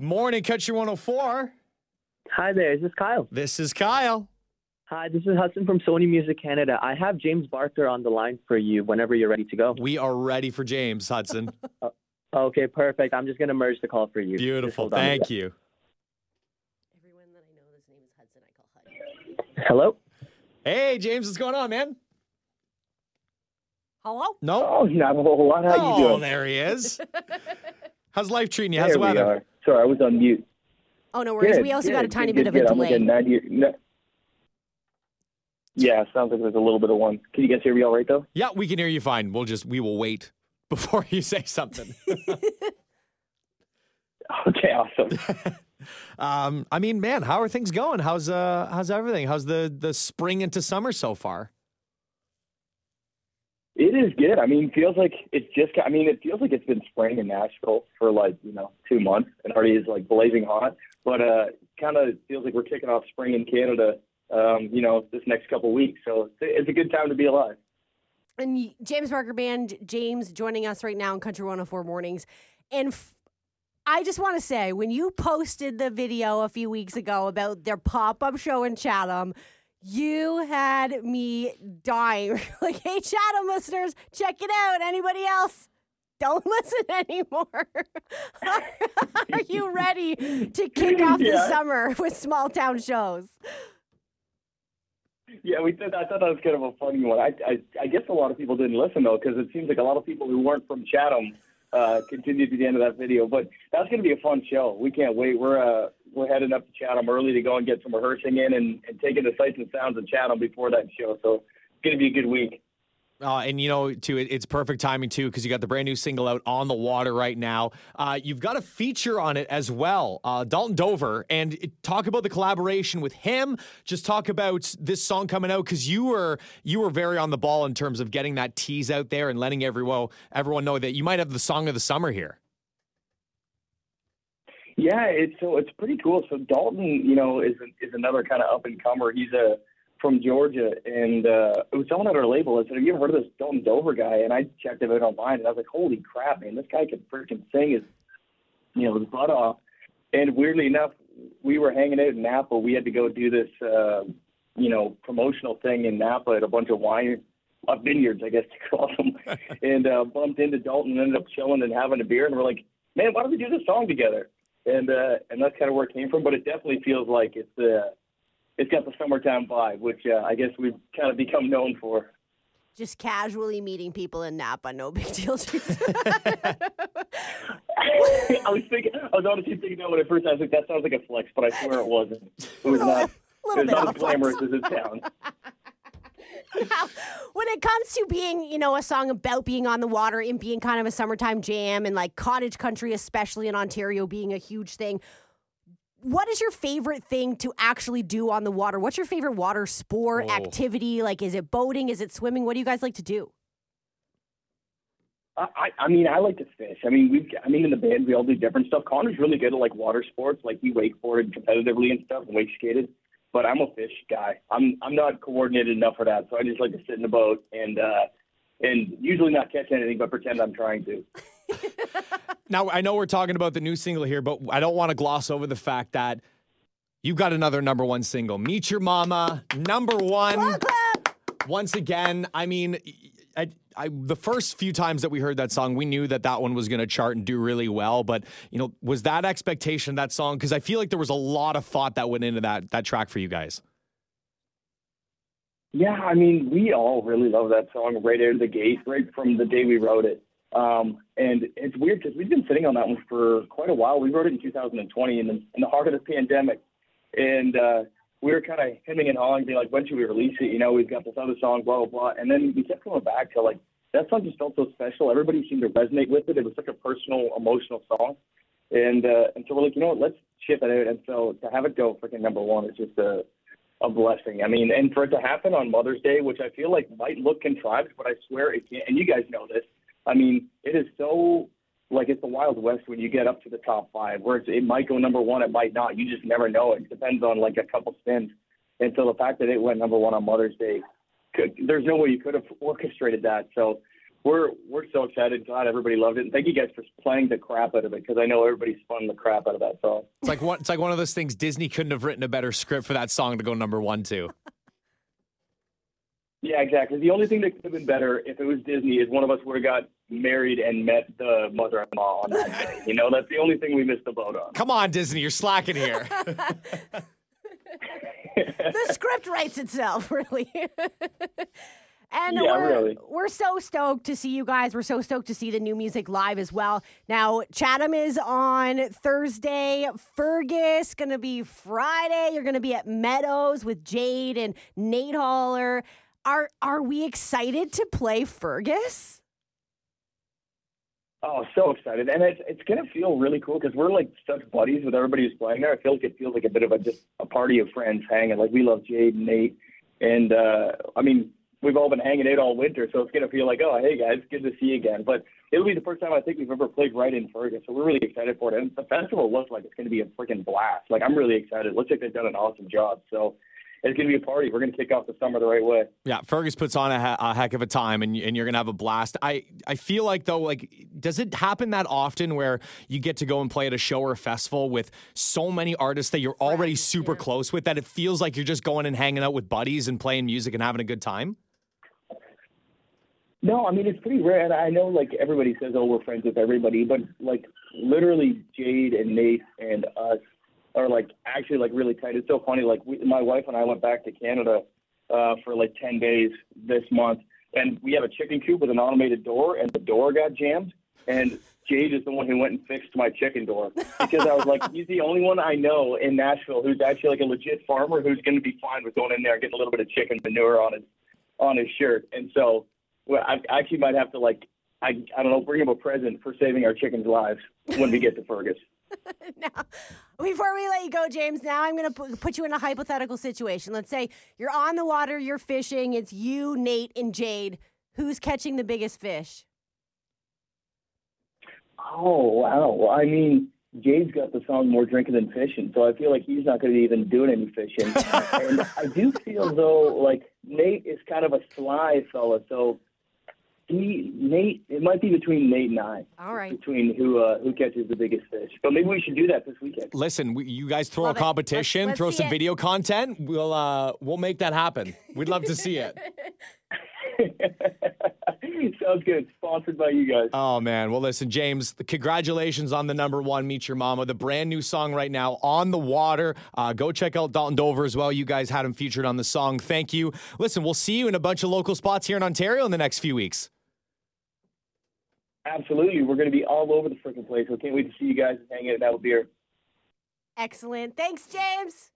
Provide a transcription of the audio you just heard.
Morning, Country 104. Hi there, is this Kyle? This is Kyle. Hi, this is Hudson from Sony Music Canada. I have James Barker on the line for you whenever you're ready to go. We are ready for James Hudson. Oh, okay, perfect. I'm just going to merge the call for you. Beautiful. hold on a Thank you. Everyone that I know, his name is Hudson. I call Hud. Hello? Hey, James, what's going on, man? Hello? No? Oh, not a whole lot. How oh, you doing? there he is. How's life treating you? How's there the we weather? Are. Sorry, I was on mute. Oh, no worries. Good, we also good, got a tiny good, bit of good, a good. I'm delay. getting 90 no. Yeah, sounds like there's a little bit of one. Can you guys hear me all right though? Yeah, we can hear you fine. We'll just we will wait before you say something. Okay, awesome. um, I mean, man, how are things going? How's uh how's everything? How's the the spring into summer so far? It is good. I mean, feels like it's just. I mean, it feels like it's been spring in Nashville for like you know two months, and already is like blazing hot. But uh, kind of feels like we're kicking off spring in Canada. Um, you know, this next couple weeks, so it's, a good time to be alive. and James Barker Band, James joining us right now in Country 104 Mornings. And f- I just want to say, when you posted the video a few weeks ago about their pop up show in Chatham, you had me dying. like, hey, Chatham listeners, check it out. Anybody else? Don't listen anymore. are, are you ready to kick off the summer with small town shows? Yeah, we did. I thought that was kind of a funny one. I, I, I guess a lot of people didn't listen though, because it seems like a lot of people who weren't from Chatham uh, continued to the end of that video. But that's going to be a fun show. We can't wait. We're uh, we're heading up to Chatham early to go and get some rehearsing in and, and taking the sights and sounds of Chatham before that show. So it's going to be a good week. Uh, and you know, too, it, it's perfect timing too because you got the brand new single out on the water right now. Uh, you've got a feature on it as well, uh, Dalton Dover, and it, talk about the collaboration with him. Just talk about this song coming out because you were you were very on the ball in terms of getting that tease out there and letting everyone everyone know that you might have the song of the summer here. Yeah, it's so it's pretty cool. So Dalton, you know, is is another kind of up and comer. He's a from Georgia, and uh, it was someone at our label. I said, "Have you ever heard of this Dalton Dover guy?" And I checked him out online, and I was like, "Holy crap, man! This guy can freaking sing his, you know, his butt off." And weirdly enough, we were hanging out in Napa. We had to go do this, uh, you know, promotional thing in Napa at a bunch of wine uh, vineyards, I guess to call them, and uh, bumped into Dalton and ended up chilling and having a beer. And we're like, "Man, why don't we do this song together?" And uh, and that's kind of where it came from. But it definitely feels like it's uh, it's got the summertime vibe, which uh, I guess we've kind of become known for. Just casually meeting people in Napa, no big deal. I was thinking, I was honestly thinking that when I first I was like, that sounds like a flex, but I swear it wasn't. It was not. It was not as glamorous as it sounds. Now, when it comes to being, you know, a song about being on the water and being kind of a summertime jam and like cottage country, especially in Ontario, being a huge thing, what is your favorite thing to actually do on the water? What's your favorite water sport, Oh. activity? Like, is it boating? Is it swimming? What do you guys like to do? I, I mean, I like to fish. I mean, we've, I mean, in the band, we all do different stuff. Connor's really good at like water sports, like he wakeboarded competitively and stuff, and wake skated. But I'm a fish guy. I'm, I'm not coordinated enough for that, so I just like to sit in the boat and, uh, and usually not catch anything, but pretend I'm trying to. Now, I know we're talking about the new single here, but I don't want to gloss over the fact that you've got another number one single, Meet Your Mama, number one. Once again, I mean, I, I, the first few times that we heard that song, we knew that that one was going to chart and do really well. But, you know, was that expectation, that song? Because I feel like there was a lot of thought that went into that, that track for you guys. Yeah, I mean, we all really love that song right out of the gate, right from the day we wrote it. Um, and it's weird because we've been sitting on that one for quite a while. We wrote it in 2020 in the, in the heart of the pandemic. And uh, we were kind of hemming and hawing, being like, when should we release it? You know, we've got this other song, blah, blah, blah. And then we kept coming back to like, that song just felt so special. Everybody seemed to resonate with it. It was such a personal, emotional song. And uh, and so we're like, you know what, let's ship it out. And so to have it go freaking number one is just a, a blessing. I mean, and for it to happen on Mother's Day, which I feel like might look contrived, but I swear it can't. And you guys know this. I mean, it is so like it's the Wild West when you get up to the top five, where it's, it might go number one, it might not. You just never know. It depends on like a couple spins. And so the fact that it went number one on Mother's Day, could, there's no way you could have orchestrated that. So we're we're so excited. Glad everybody loved it. And thank you guys for playing the crap out of it because I know everybody's spun the crap out of that song. It's like one, it's like one of those things Disney couldn't have written a better script for that song to go number one to. Yeah, exactly. The only thing that could have been better if it was Disney is one of us would have got married and met the mother-in-law on that day. You know, that's the only thing we missed the boat on. Come on, Disney, you're slacking here. the script writes itself, really. and Yeah, we're, really. we're so stoked to see you guys. We're so stoked to see the new music live as well. Now, Chatham is on Thursday. Fergus going to be Friday. You're going to be at Meadows with Jade and Nate Haller. Are are we excited to play Fergus? Oh, so excited! And it's it's gonna feel really cool because we're like such buddies with everybody who's playing there. I feel like it feels like a bit of a just a party of friends hanging. Like we love Jade and Nate, and uh, I mean we've all been hanging out all winter, so it's gonna feel like oh hey guys, good to see you again. But it'll be the first time I think we've ever played right in Fergus, so we're really excited for it. And the festival looks like it's gonna be a freaking blast. Like I'm really excited. It looks like they've done an awesome job. So it's gonna be a party. We're gonna kick off the summer the right way. Yeah, Fergus puts on a, he- a heck of a time, and, and you're gonna have a blast. I I feel like though, like, does it happen that often where you get to go and play at a show or a festival with so many artists that you're already Friends, super yeah. close with that it feels like you're just going and hanging out with buddies and playing music and having a good time? No, I mean it's pretty rare, and I know like everybody says, "Oh, we're friends with everybody," but like literally, Jade and Nate and us are like actually like really tight. It's so funny. Like we, my wife and I went back to Canada uh, for like ten days this month, and we have a chicken coop with an automated door, and the door got jammed, and Jade is the one who went and fixed my chicken door because I was like, he's the only one I know in Nashville who's actually like a legit farmer who's going to be fine with going in there and getting a little bit of chicken manure on his on his shirt, and so. Well, I I actually might have to like I I don't know bring him a present for saving our chickens' lives when we get to Fergus. now, before we let you go, James, now I'm going to put you in a hypothetical situation. Let's say you're on the water, you're fishing, it's you, Nate, and Jade. Who's catching the biggest fish? Oh wow! Well, I mean, Jade's got the song "More Drinking Than Fishing," so I feel like he's not going to be even doing any fishing. and I do feel though like Nate is kind of a sly fella, so he Nate it might be between Nate and I. All right. Between who uh, who catches the biggest fish, but maybe we should do that this weekend. Listen, we, you guys throw Love a competition, Let's- let's throw some it. video content. We'll uh we'll make that happen. We'd love to see it. Sounds good. Sponsored by you guys. Oh man. Well, listen, James, congratulations on the number one Meet Your Mama, the brand new song right now, On the Water. Uh, go check out Dalton Dover as well. You guys had him featured on the song. Thank you. Listen, we'll see you in a bunch of local spots here in Ontario in the next few weeks. Absolutely. We're going to be all over the freaking place. I can't wait to see you guys hanging out and have beer. Excellent. Thanks, James.